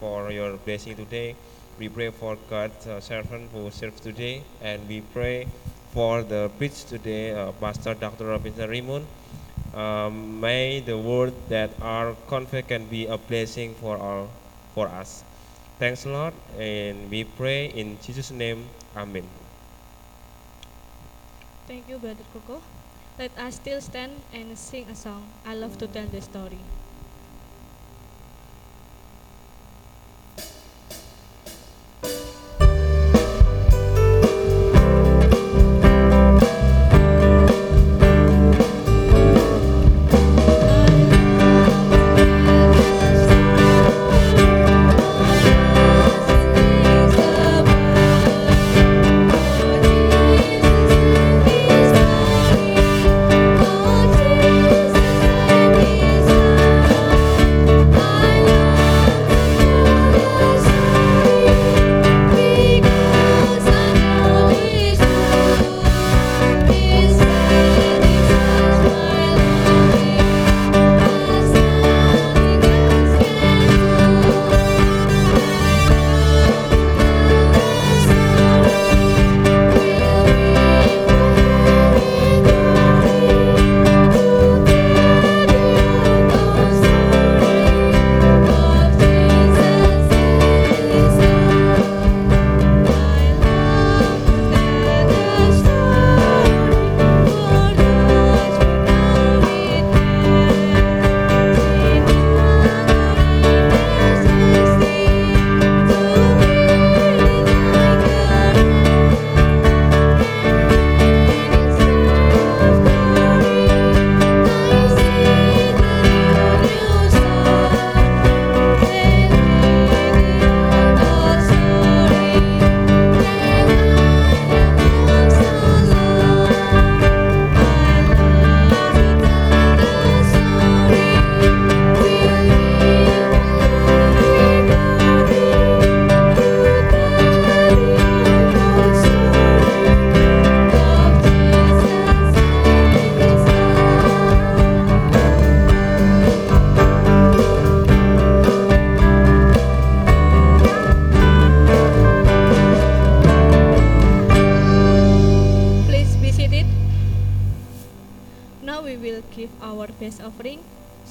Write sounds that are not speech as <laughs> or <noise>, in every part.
for your blessing today. We pray for God's uh, servant who serves today, and we pray for the preach today, uh, Pastor Dr. Robinson Raymond. Um, may the word that are conveyed can be a blessing for all for us. Thanks lot, and we pray in Jesus' name. Amen. Thank you, Brother Koko. Let us still stand and sing a song. I love to tell the story.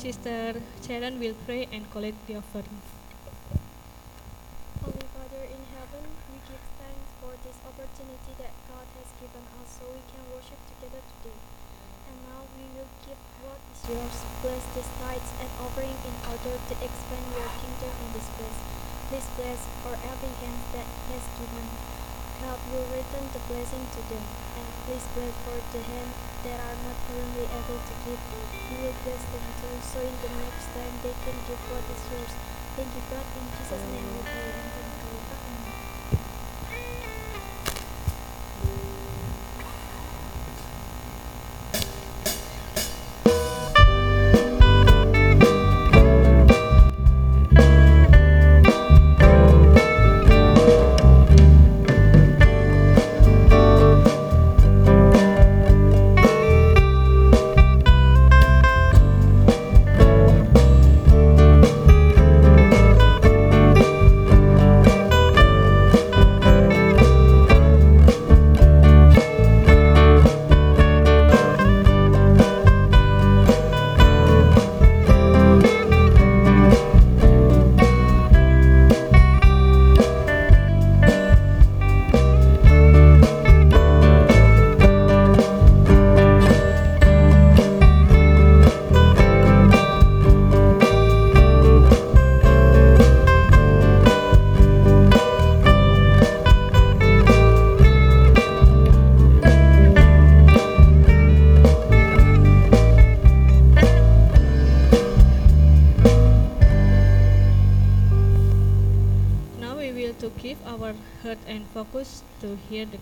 Sister Sharon will pray and collect the offering. Holy Father in heaven, we give thanks for this opportunity that God has given us so we can worship together today. And now we will give what is yours. Bless these tithes and offering in order to expand your kingdom in this place. Please bless for every hand that has given. God will return the blessing to them. And please bless for the hand that are not currently able to give. You will bless them too, so in the next time they can give what is yours. Thank you, God. In Jesus' name we pray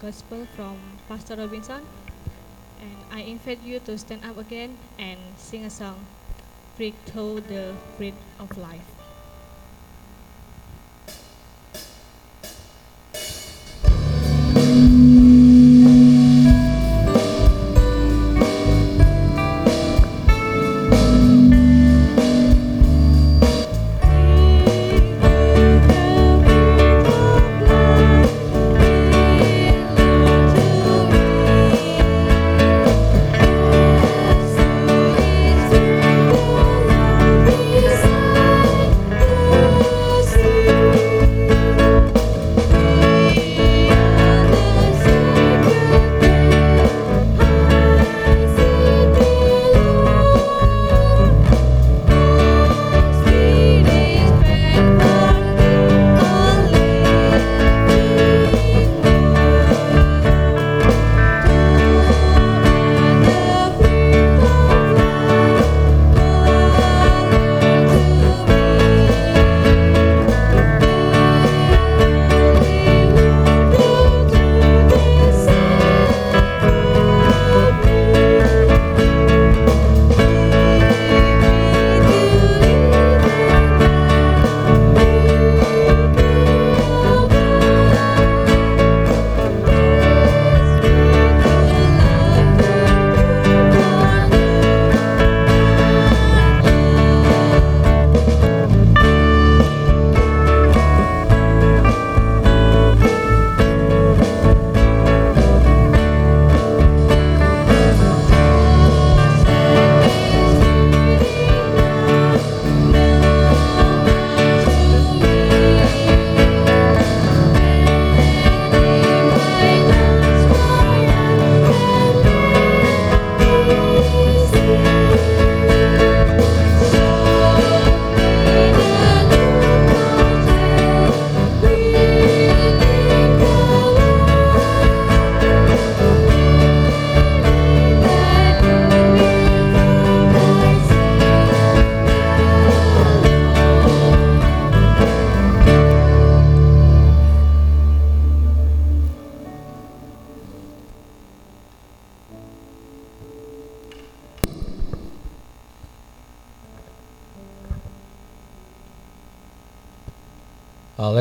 gospel from Pastor Robinson. And I invite you to stand up again and sing a song, Break Thou the Bread of Life.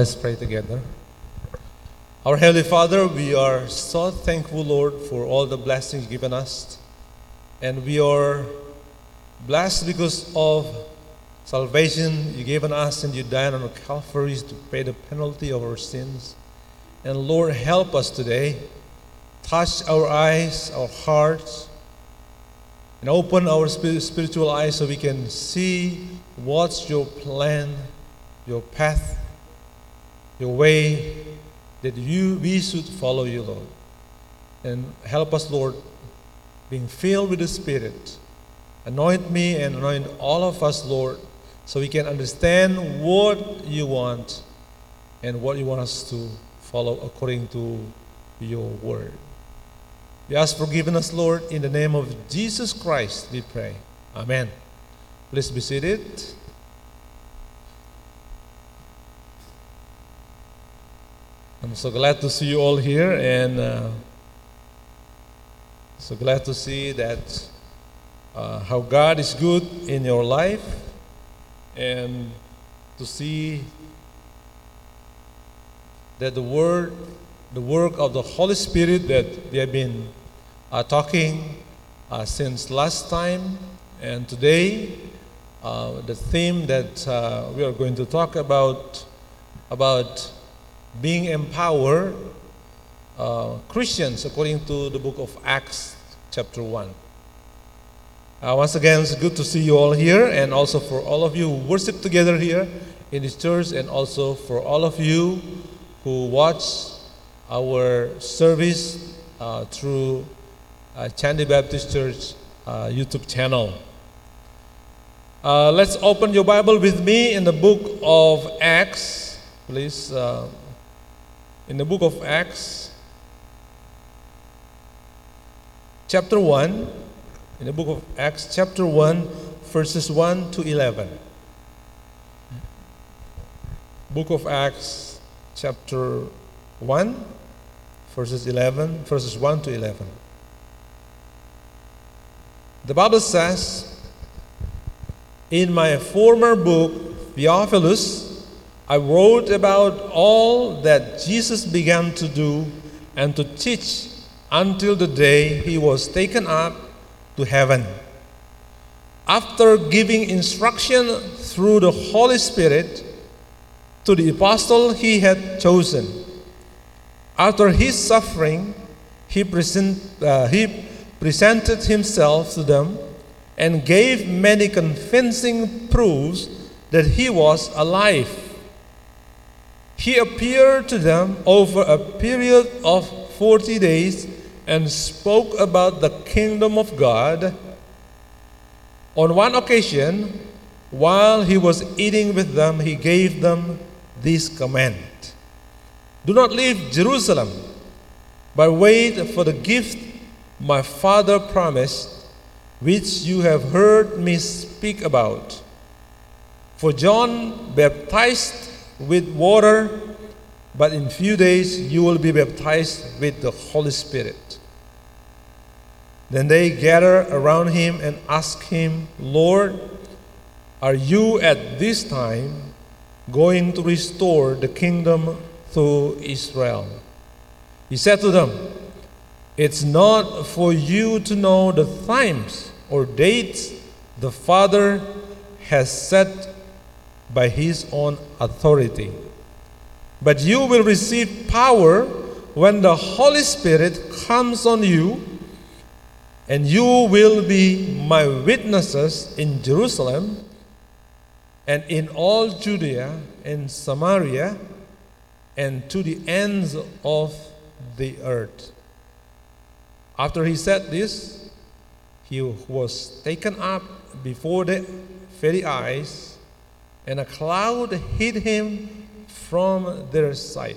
Let's pray together. Our Heavenly Father, we are so thankful, Lord, for all the blessings given us. And we are blessed because of salvation you given us and you died on Calvary to pay the penalty of our sins. And Lord, help us today. Touch our eyes, our hearts, and open our spiritual eyes so we can see what's your plan, your path, your way that you we should follow you, Lord. And help us, Lord, being filled with the Spirit. Anoint me and anoint all of us, Lord, so we can understand what you want and what you want us to follow according to your word. We ask forgiveness, Lord, in the name of Jesus Christ, we pray. Amen. Please be seated. I'm so glad to see you all here and uh, so glad to see that uh, how God is good in your life and to see that the word the work of the Holy Spirit that we have been uh, talking uh, since last time and today uh, the theme that uh, we are going to talk about about being empowered uh, Christians according to the book of Acts chapter 1 uh, once again, it's good to see you all here, and also for all of you who worship together here in this church, and also for all of you who watch our service uh, through uh, Chandy Baptist Church uh, YouTube channel. Uh, let's open your Bible with me in the book of Acts, please. In the book of Acts, chapter 1 in the book of Acts, chapter 1, verses 1 to 11. Book of Acts, chapter 1, verses 11, verses 1 to 11. The Bible says, In my former book, Theophilus, I wrote about all that Jesus began to do and to teach until the day he was taken up to heaven. After giving instruction through the Holy Spirit to the apostle he had chosen, after his suffering, he, present, uh, he presented himself to them and gave many convincing proofs that he was alive. He appeared to them over a period of 40 days and spoke about the kingdom of God. On one occasion, while he was eating with them, he gave them this command Do not leave Jerusalem, but wait for the gift my father promised, which you have heard me speak about. For John baptized with water, but in few days you will be baptized with the Holy Spirit. Then they gather around him and ask him, Lord, are you at this time going to restore the kingdom to Israel? He said to them, It's not for you to know the times or dates the Father has set by his own authority. But you will receive power when the Holy Spirit comes on you and you will be my witnesses in Jerusalem and in all Judea and Samaria and to the ends of the earth. After he said this, he was taken up before the very eyes, and a cloud hid him from their sight.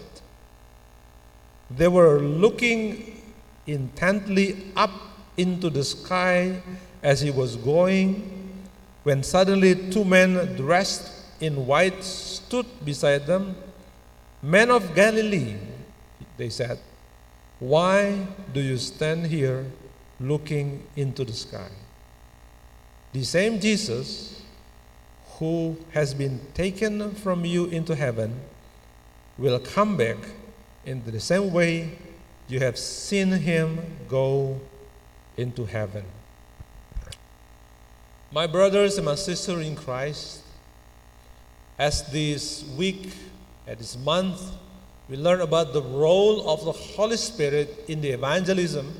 They were looking intently up into the sky as he was going, when suddenly two men dressed in white stood beside them. Men of Galilee, they said, why do you stand here looking into the sky? The same Jesus who has been taken from you into heaven will come back in the same way you have seen him go into heaven. My brothers and my sisters in Christ, as this week, at this month, we learn about the role of the Holy Spirit in the evangelism.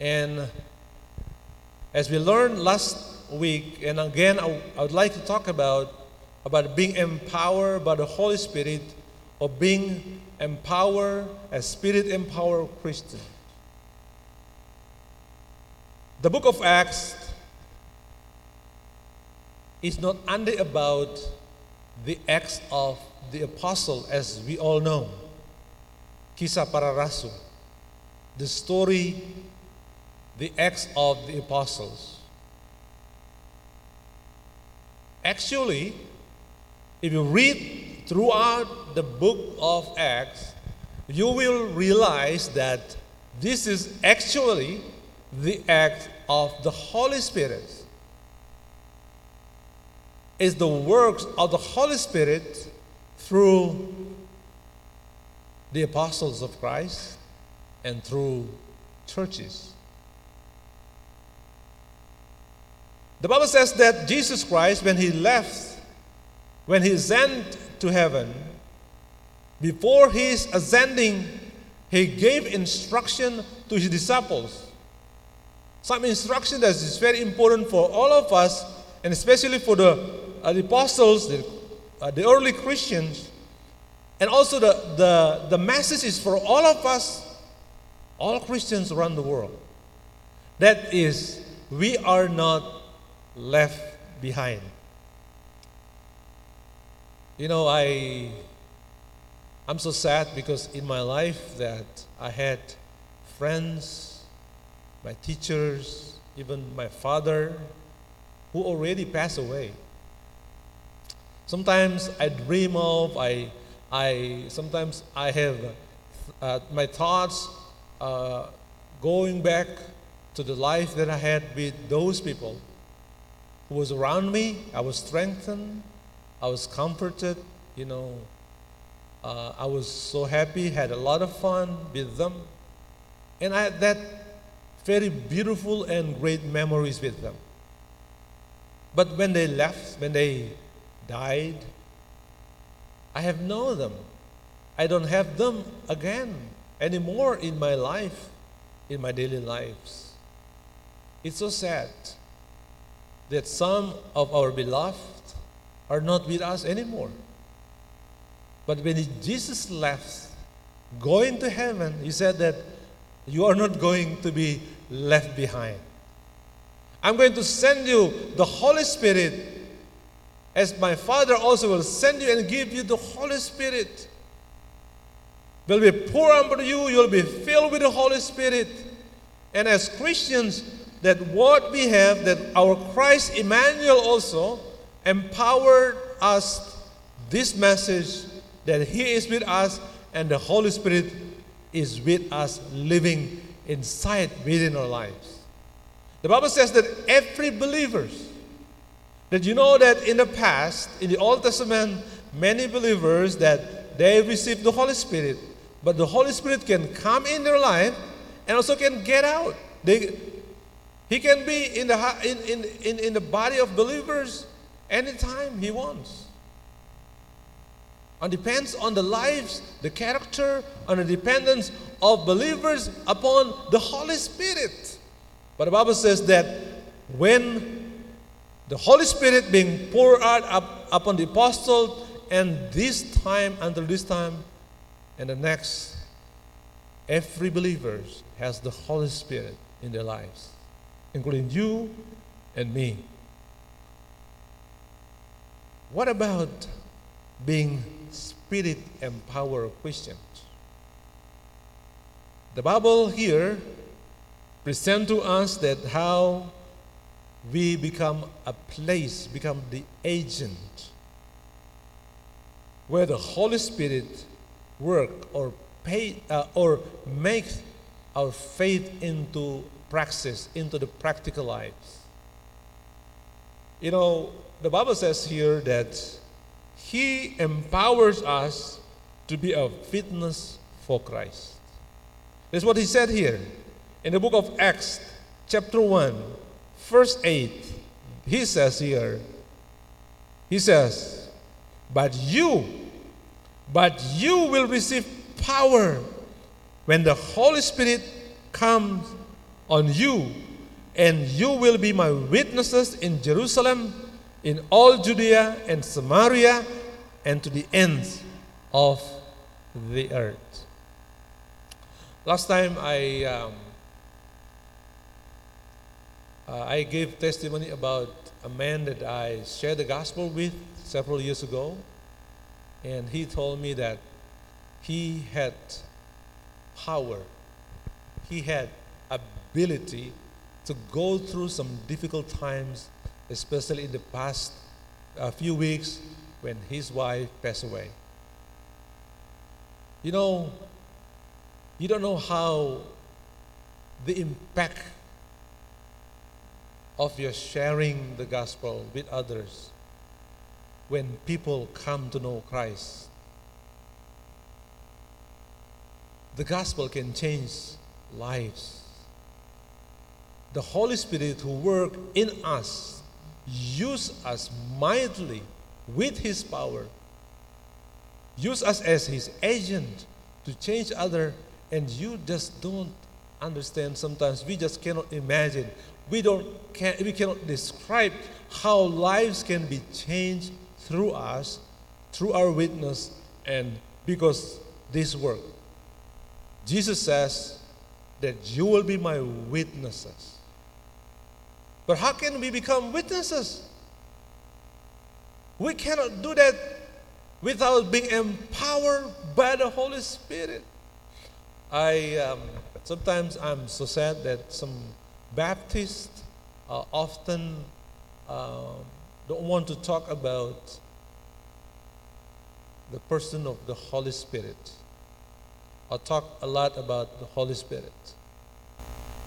And as we learned last week, and again, I, I would like to talk about, about being empowered by the Holy Spirit or being empowered as Spirit empowered Christian. The book of Acts is not only about the acts of the apostle, as we all know. Kisah para rasul. The story, the acts of the apostles. Actually, if you read throughout the book of Acts, you will realize that this is actually the act of the Holy Spirit. It's the works of the Holy Spirit through the apostles of Christ and through churches. The Bible says that Jesus Christ, when he left, when he ascended to heaven, before his ascending, he gave instruction to his disciples. Some instruction that is very important for all of us, and especially for the, uh, the apostles, the, uh, the early Christians, and also the, the, the message is for all of us, all Christians around the world. That is, we are not left behind. You know, I I'm so sad because in my life that I had friends, my teachers, even my father who already passed away. Sometimes I dream of, I, I sometimes I have uh, my thoughts uh, going back to the life that I had with those people who was around me. I was strengthened, I was comforted, you know. Uh, I was so happy, had a lot of fun with them. And I had that very beautiful and great memories with them. But when they left, when they died, I have known them. I don't have them again anymore in my life, in my daily lives. It's so sad that some of our beloved are not with us anymore. But when Jesus left, going to heaven, he said that you are not going to be left behind. I'm going to send you the Holy Spirit, as my Father also will send you and give you the Holy Spirit. Will be poured upon you, you'll be filled with the Holy Spirit. And as Christians, that what we have, that our Christ Emmanuel also empowered us this message that He is with us and the Holy Spirit is with us living inside within our lives. The Bible says that every believer, that you know that in the past, in the Old Testament, many believers that they received the Holy Spirit, but the Holy Spirit can come in their life and also can get out. They, he can be in the, in, in, in, in the body of believers anytime he wants. It depends on the lives, the character, and the dependence of believers upon the Holy Spirit. But the Bible says that when the Holy Spirit being poured out up, upon the apostle, and this time until this time, and the next, every believer has the Holy Spirit in their lives, including you and me. What about being spirit empowered Christians? The Bible here present to us that how we become a place, become the agent where the Holy Spirit work or pay uh, or make our faith into praxis, into the practical lives. You know, the Bible says here that He empowers us to be a witness for Christ. That's what he said here in the book of Acts, chapter 1, verse 8. He says here, he says, But you, but you will receive power when the Holy Spirit comes on you, and you will be my witnesses in Jerusalem, in all Judea and Samaria, and to the ends of the earth. Last time I um, uh, I gave testimony about a man that I shared the gospel with several years ago, and he told me that he had power, he had ability to go through some difficult times, especially in the past uh, few weeks when his wife passed away. You know, you don't know how the impact of your sharing the gospel with others when people come to know Christ. The gospel can change lives. The Holy Spirit who work in us use us mightily with his power. Use us as his agent to change other and you just don't understand. Sometimes we just cannot imagine. We don't can, we cannot describe how lives can be changed through us through our witness and because this work. Jesus says that you will be my witnesses but how can we become witnesses we cannot do that without being empowered by the holy spirit i um, sometimes i'm so sad that some Baptists uh, often uh, don't want to talk about the person of the Holy Spirit or talk a lot about the Holy Spirit.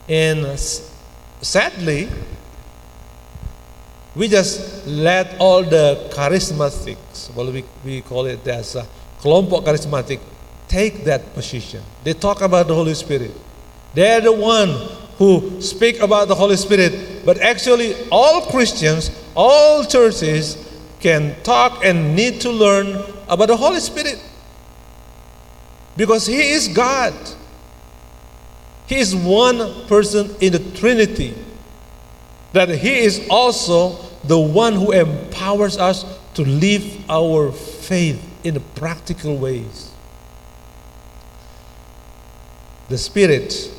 And sadly, we just let all the charismatics, well, we, we call it as a kelompok charismatic, take that position. They talk about the Holy Spirit. They're the one who speak about the Holy Spirit, but actually, all Christians, all churches can talk and need to learn about the Holy Spirit because He is God. He is one person in the Trinity. That He is also the one who empowers us to live our faith in practical ways. The Spirit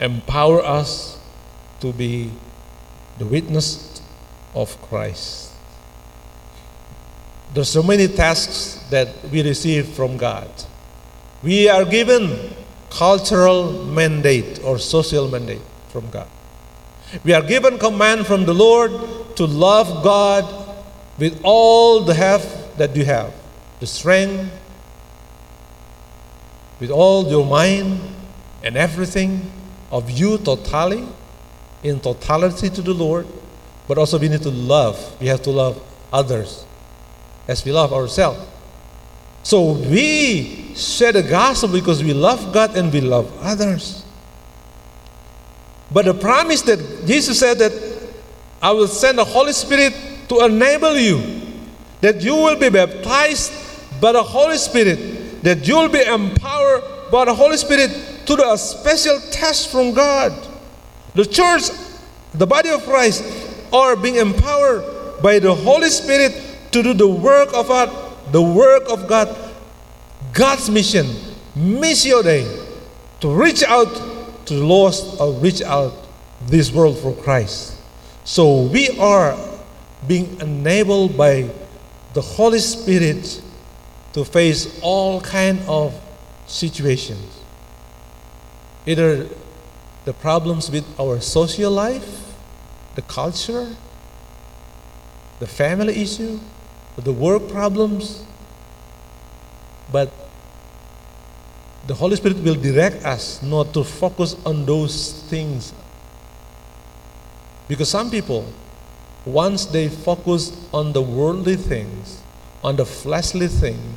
empower us to be the witness of Christ. There's so many tasks that we receive from God. We are given cultural mandate or social mandate from God. We are given command from the Lord to love God with all the have that you have, the strength, with all your mind and everything of you totally, in totality to the Lord, but also we need to love. We have to love others as we love ourselves. So we share the gospel because we love God and we love others. But the promise that Jesus said that I will send the Holy Spirit to enable you, that you will be baptized by the Holy Spirit, that you will be empowered by the Holy Spirit to do a special test from God. The church, the body of Christ, are being empowered by the Holy Spirit to do the work of God, the work of God, God's mission, Missio Dei, to reach out to the lost or reach out this world for Christ. So we are being enabled by the Holy Spirit to face all kind of situations. Either the problems with our social life, the culture, the family issue, the work problems, but the Holy Spirit will direct us not to focus on those things. Because some people, once they focus on the worldly things, on the fleshly thing,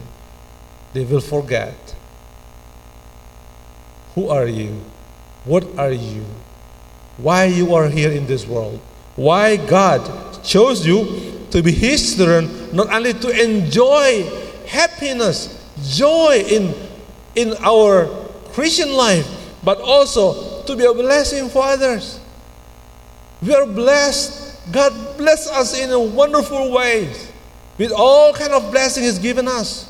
they will forget who are you? What are you? Why you are here in this world? Why God chose you to be His children, not only to enjoy happiness, joy in, in our Christian life, but also to be a blessing for others. We are blessed. God bless us in a wonderful ways with all kind of blessing He's given us.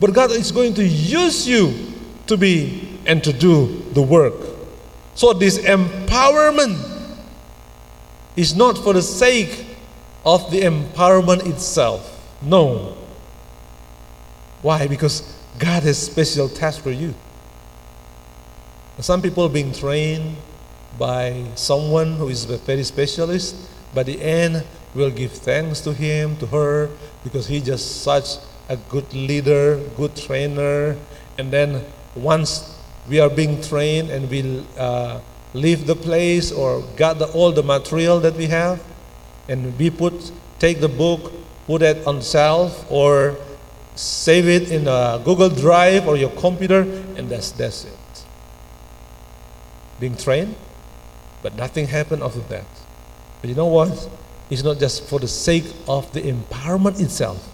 But God is going to use you to be and to do the work. So this empowerment is not for the sake of the empowerment itself. No. Why? Because God has special task for you. Some people being trained by someone who is a very specialist, but the end we'll give thanks to him, to her, because he just such a good leader, good trainer. And then once we are being trained and we uh, leave the place or gather all the material that we have, and we put take the book, put it on shelf, or save it in a Google Drive or your computer, and that's that's it. Being trained, but nothing happened after that. But you know what? It's not just for the sake of the empowerment itself,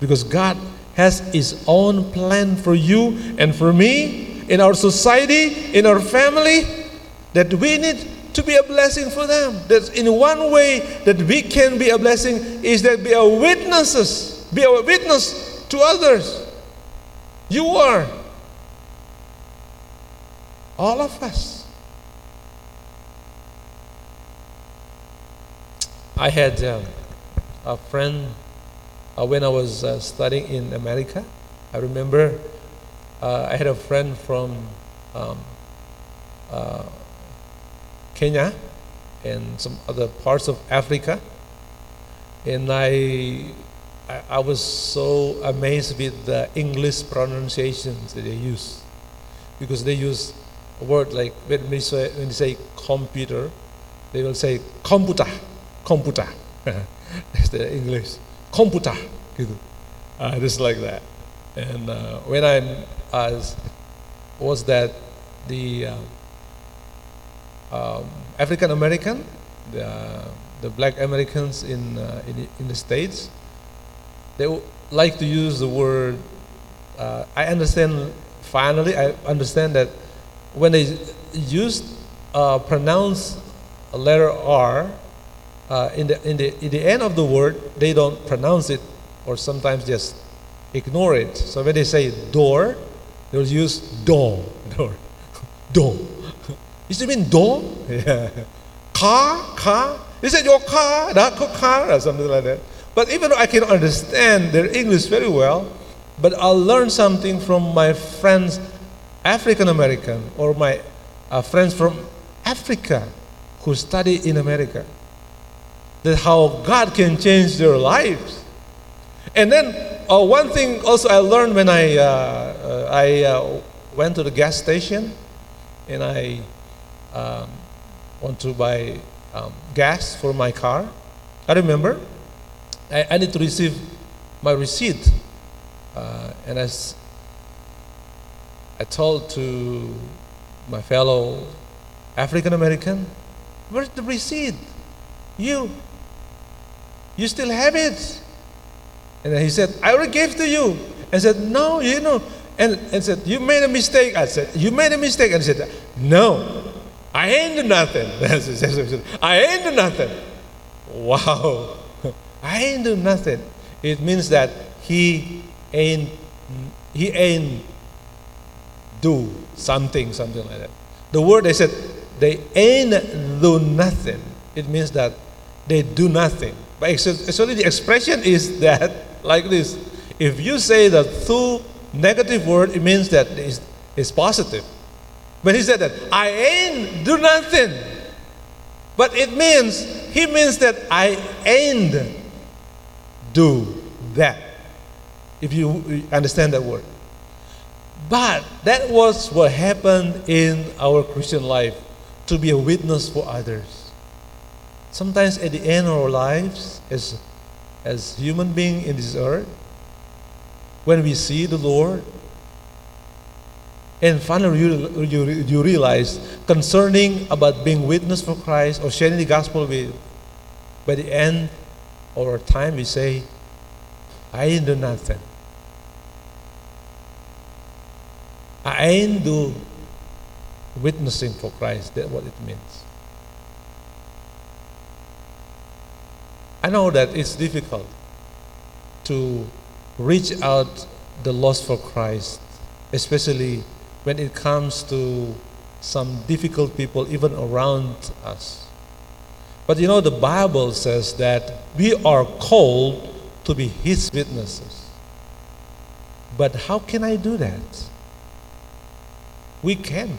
because God has His own plan for you and for me, in our society, in our family, that we need to be a blessing for them. That in one way that we can be a blessing is that be a witnesses, be a witness to others. You are. All of us. I had um, a friend uh, when I was uh, studying in America. I remember uh, I had a friend from um, uh, Kenya and some other parts of Africa, and I, I, I was so amazed with the English pronunciations that they use, because they use a word like when they say, when they say computer, they will say computer, computer. <laughs> That's the English. Computer, gitu. Uh, just like that. And uh, when I was, was that the uh, um, African American, the, the black Americans in, uh, in, the, in the States, they like to use the word, uh, I understand, finally, I understand that when they use, uh, pronounce a letter R, uh, in, the, in, the, in the end of the word, they don't pronounce it or sometimes just ignore it. So when they say door, they'll use door, <laughs> door, door. Is it mean door? <laughs> Yeah. Car, car. Is it your car? That car or something like that. But even though I can understand their English very well, but I'll learn something from my friends, African American, or my uh, friends from Africa who study in America. That how God can change their lives. And then uh, one thing also I learned when I, uh, uh, I uh, went to the gas station and I um, want to buy um, gas for my car. I remember I, I need to receive my receipt. Uh, and as I told to my fellow African American, where's the receipt? You, you still have it. And then he said, I already gave to you. And said, no, you know. And, and said, you made a mistake. I said, you made a mistake. And he said, no, I ain't do nothing. <laughs> I ain't do nothing. Wow. <laughs> I ain't do nothing. It means that he ain't he ain't do something, something like that. The word they said they ain't do nothing. It means that they do nothing. But actually the expression is that <laughs> like this. If you say the two negative word, it means that it's, it's positive. But he said that I ain't do nothing. But it means he means that I ain't do that. If you understand that word. But that was what happened in our Christian life to be a witness for others. Sometimes at the end of our lives, as, as human being in this earth, when we see the Lord, And finally, you, you, you realize concerning about being witness for Christ or sharing the gospel with, by the end of our time, we say, I ain't do nothing. I ain't do witnessing for Christ. That's what it means. I know that it's difficult to reach out the lost for Christ, especially when it comes to some difficult people even around us. But you know, the Bible says that we are called to be His witnesses. But how can I do that? We can.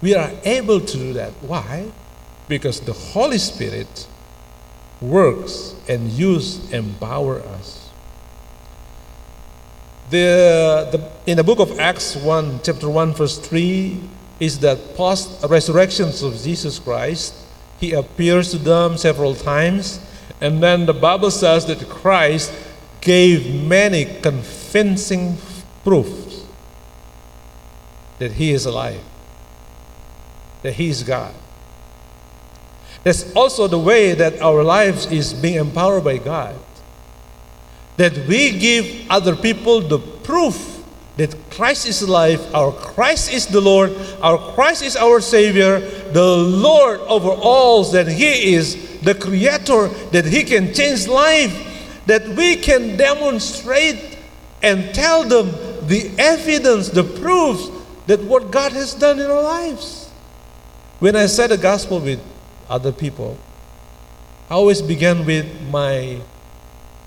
We are able to do that. Why? Because the Holy Spirit works and use empower us. The, the, in the book of Acts 1, chapter 1, verse 3, is that post resurrections of Jesus Christ, he appears to them several times, and then the Bible says that Christ gave many convincing proofs that he is alive, that he is God. That's also the way that our lives is being empowered by God. That we give other people the proof that Christ is life, our Christ is the Lord, our Christ is our Savior, the Lord over all, that He is the Creator, that He can change life, that we can demonstrate and tell them the evidence, the proofs that what God has done in our lives. When I said the gospel with other people. I always began with my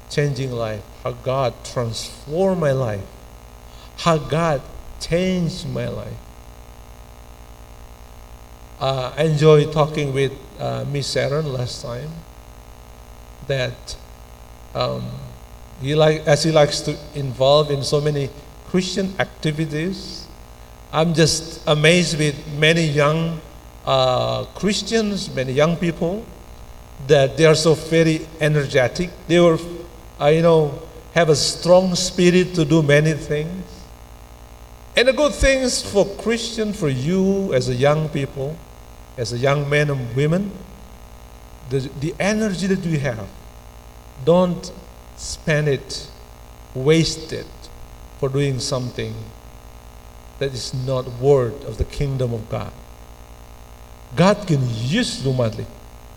changing life, how God transformed my life, how God changed my life. Uh, I enjoyed talking with uh, Miss Sharon last time that um, he like as he likes to involve in so many Christian activities. I'm just amazed with many young uh, Christians, many young people, that they are so very energetic. They were, uh, you know, have a strong spirit to do many things. And the good things for Christian, for you as a young people, as a young men and women, the, the energy that we have, don't spend it, waste it for doing something that is not word of the kingdom of God. God can use you mightily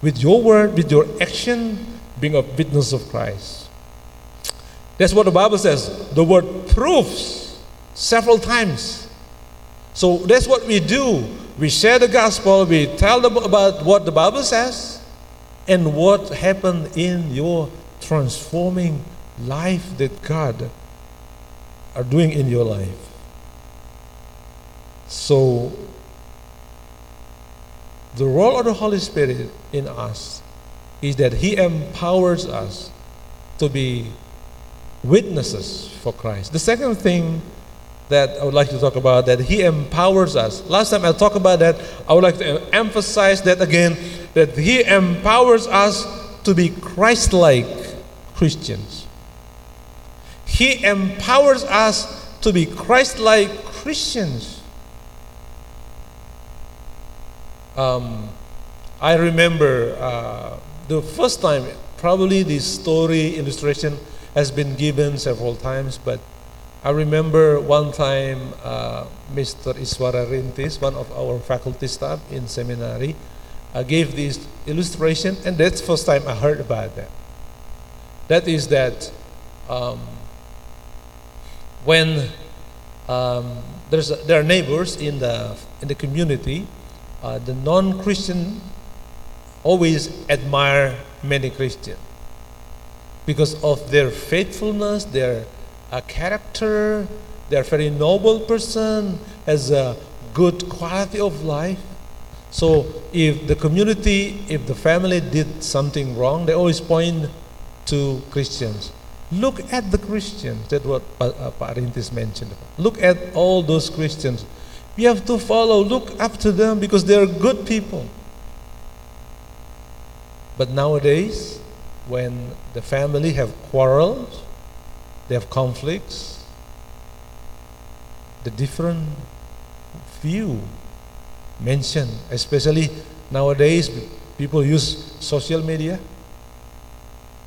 with your word, with your action, being a witness of Christ. That's what the Bible says. The word proves several times. So that's what we do. We share the gospel, we tell them about what the Bible says and what happened in your transforming life that God are doing in your life. So the role of the Holy Spirit in us is that He empowers us to be witnesses for Christ. The second thing that I would like to talk about that He empowers us. Last time I talked about that, I would like to emphasize that again that He empowers us to be Christ like Christians. He empowers us to be Christ like Christians. Um, I remember uh, the first time, probably this story illustration has been given several times, but I remember one time uh, Mr. Iswara Rintis, one of our faculty staff in seminary, uh, gave this illustration, and that's the first time I heard about that. That is that um, when um, there's there are neighbors in the in the community uh, the non Christian always admire many Christians because of their faithfulness, their uh, character, they're very noble person, has a good quality of life. So if the community, if the family did something wrong, they always point to Christians. Look at the Christians. That's what uh, Parintis mentioned. Look at all those Christians we have to follow, look up to them because they are good people. But nowadays, when the family have quarrels, they have conflicts, the different view mentioned, especially nowadays people use social media.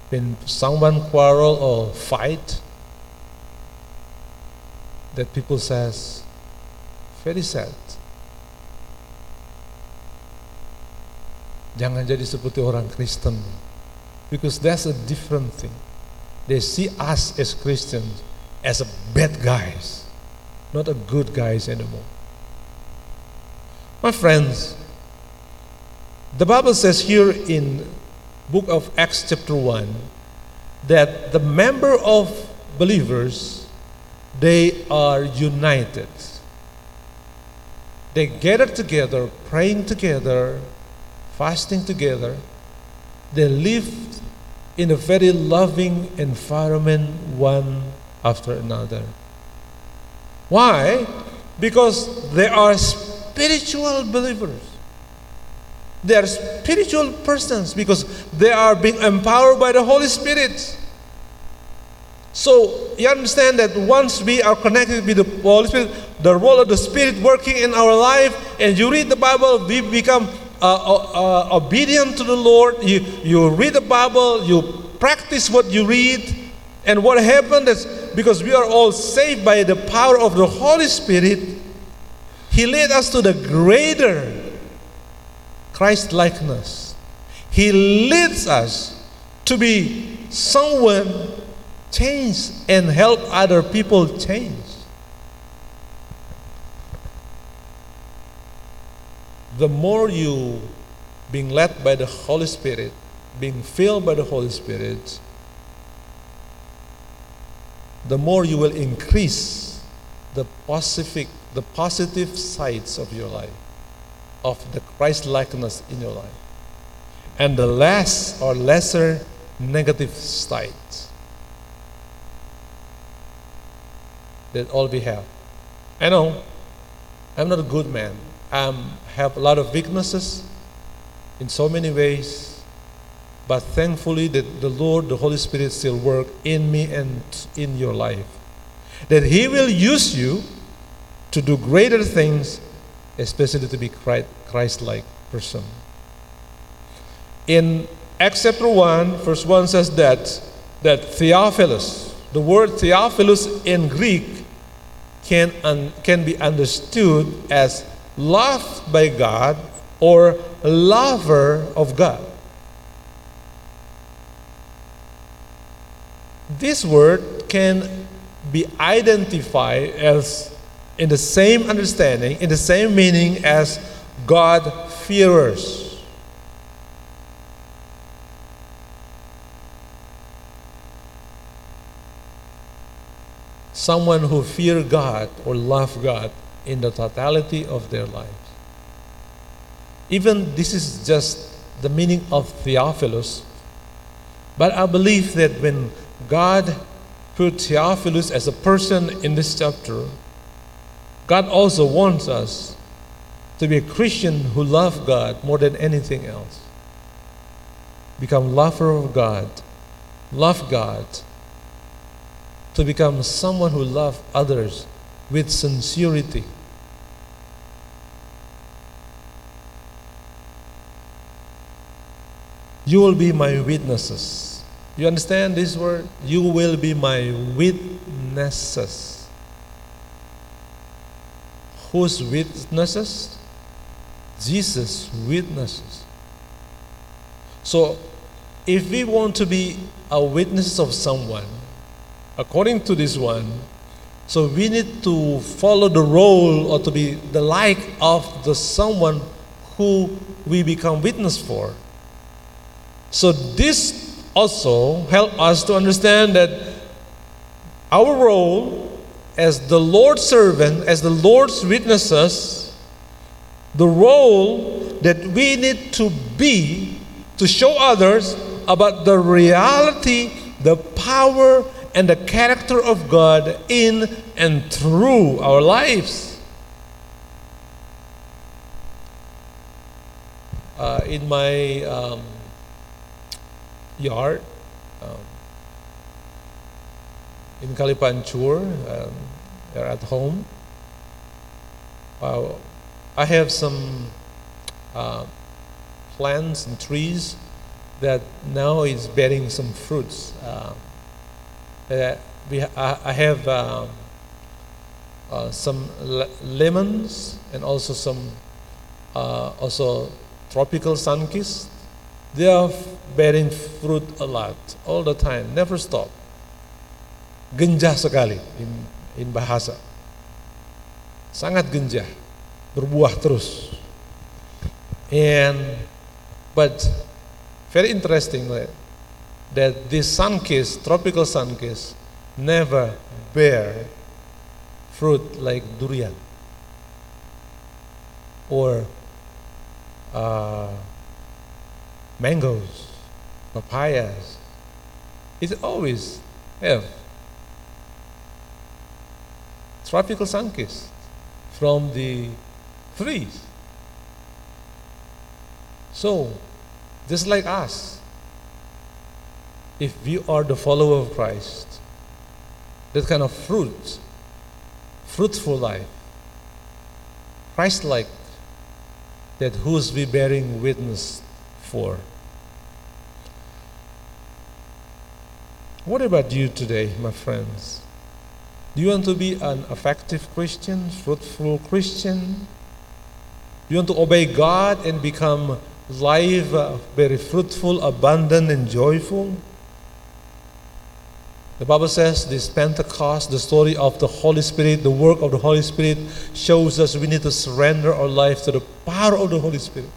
When someone quarrel or fight, that people says, very sad. Jangan jadi seperti orang Kristen. Because that's a different thing. They see us as Christians as a bad guys, not a good guys anymore. My friends, the Bible says here in book of Acts chapter 1 that the member of believers they are united. They gather together, praying together, fasting together. They live in a very loving environment one after another. Why? Because they are spiritual believers. They are spiritual persons because they are being empowered by the Holy Spirit. So you understand that once we are connected with the Holy Spirit, the role of the Spirit working in our life, and you read the Bible, we become uh, uh, uh, obedient to the Lord. You, you read the Bible, you practice what you read, and what happened is because we are all saved by the power of the Holy Spirit, He led us to the greater Christ likeness. He leads us to be someone change and help other people change. The more you being led by the Holy Spirit, being filled by the Holy Spirit, the more you will increase the positive, the positive sides of your life, of the Christ likeness in your life, and the less or lesser negative sides. That all we have. I know I'm not a good man. I have a lot of weaknesses in so many ways, but thankfully that the Lord, the Holy Spirit still work in me and in your life. That He will use you to do greater things, especially to be Christ-like person. In Acts chapter 1, verse 1 says that, that Theophilus, the word Theophilus in Greek can, un, can be understood as loved by God or lover of God. This word can be identified as in the same understanding, in the same meaning as God fearers. Someone who fear God or love God in the totality of their lives. Even this is just the meaning of Theophilus, but I believe that when God put Theophilus as a person in this chapter, God also wants us to be a Christian who love God more than anything else. Become lover of God, love God, to become someone who loves others with sincerity. You will be my witnesses. You understand this word? You will be my witnesses. Whose witnesses? Jesus' witnesses. So, if we want to be a witness of someone, according to this one, so we need to follow the role or to be the like of the someone who we become witness for. So this also help us to understand that our role as the Lord's servant, as the Lord's witnesses, the role that we need to be to show others about the reality, the power, and the character of God in and through our lives. Uh, in my um, yard, um, in Kalipancur, um, at home, uh, I have some uh, plants and trees that now is bearing some fruits. Uh, uh, we I, I have um, uh, some le- lemons and also some uh, also tropical sunkist. They are bearing fruit a lot, all the time, never stop. Genjah sekali in, in bahasa. Sangat genjah, berbuah terus. And but very interesting that this sunkist, tropical sunkist, never bear fruit like durian or uh, mangoes, papayas. It always have tropical sunkist from the trees. So, just like us, if we are the follower of Christ, that kind of fruit, fruitful life, Christ like, that whose we bearing witness for. What about you today, my friends? Do you want to be an effective Christian, fruitful Christian? Do you want to obey God and become life uh, very fruitful, abundant, and joyful? The Bible says this Pentecost, the story of the Holy Spirit, the work of the Holy Spirit, shows us we need to surrender our life to the power of the Holy Spirit.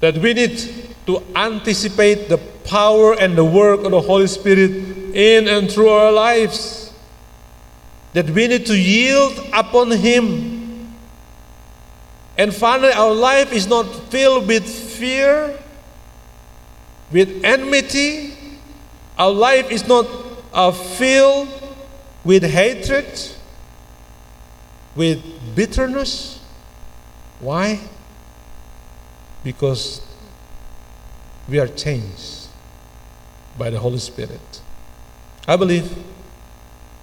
That we need to anticipate the power and the work of the Holy Spirit in and through our lives. That we need to yield upon Him. And finally, our life is not filled with fear, with enmity. Our life is not uh, filled with hatred, with bitterness. Why? Because we are changed by the Holy Spirit. I believe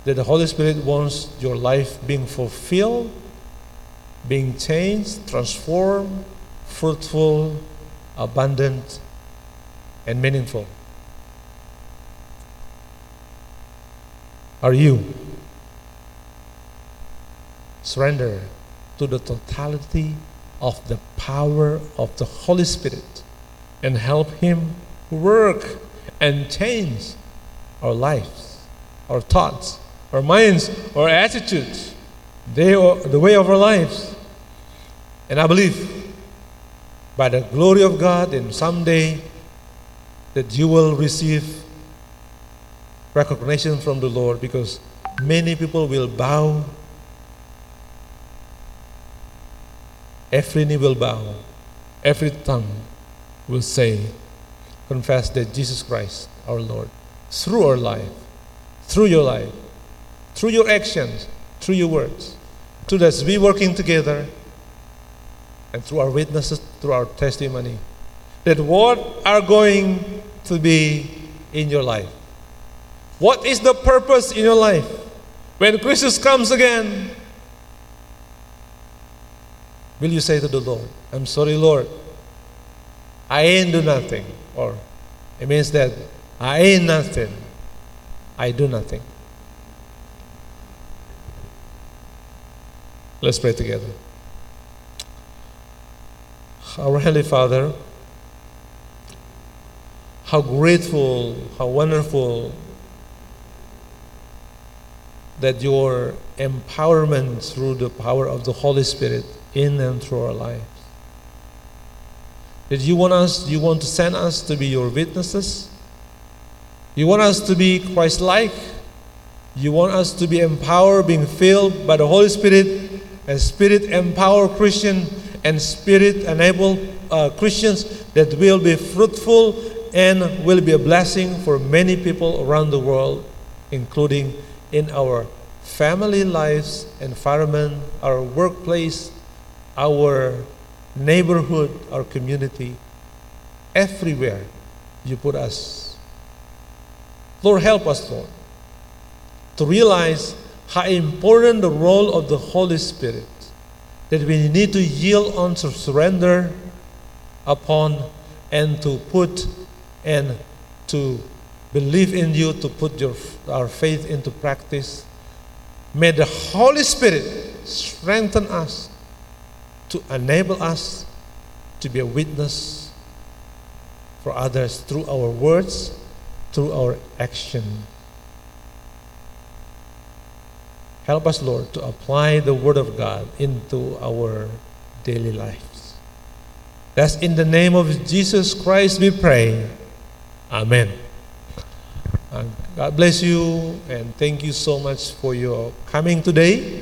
that the Holy Spirit wants your life being fulfilled, being changed, transformed, fruitful, abundant, and meaningful. Are you surrender to the totality of the power of the Holy Spirit and help Him work and change our lives, our thoughts, our minds, our attitudes, the way of our lives. And I believe by the glory of God and someday that you will receive recognition from the Lord because many people will bow, every knee will bow, every tongue will say, confess that Jesus Christ, our Lord, through our life, through your life, through your actions, through your words, through us we working together, and through our witnesses, through our testimony, that what are going to be in your life. What is the purpose in your life? When Christus comes again, will you say to the Lord, I'm sorry, Lord, I ain't do nothing. Or it means that I ain't nothing. I do nothing. Let's pray together. Our Heavenly Father, how grateful, how wonderful that your empowerment through the power of the Holy Spirit in and through our lives. That you want us, you want to send us to be your witnesses. You want us to be Christ like. You want us to be empowered, being filled by the Holy Spirit, and Spirit empower Christian and Spirit enable uh, Christians that will be fruitful and will be a blessing for many people around the world, including in our family lives, environment, our workplace, our neighborhood, our community, everywhere you put us. Lord, help us, Lord, to realize how important the role of the Holy Spirit that we need to yield on to surrender upon and to put and to believe in you to put your our faith into practice. May the holy spirit strengthen us to enable us to be a witness for others through our words through our action. Help us lord to apply the word of god into our daily lives. That's in the name of jesus christ we pray. Amen Uh, God bless you and thank you so much for your coming today.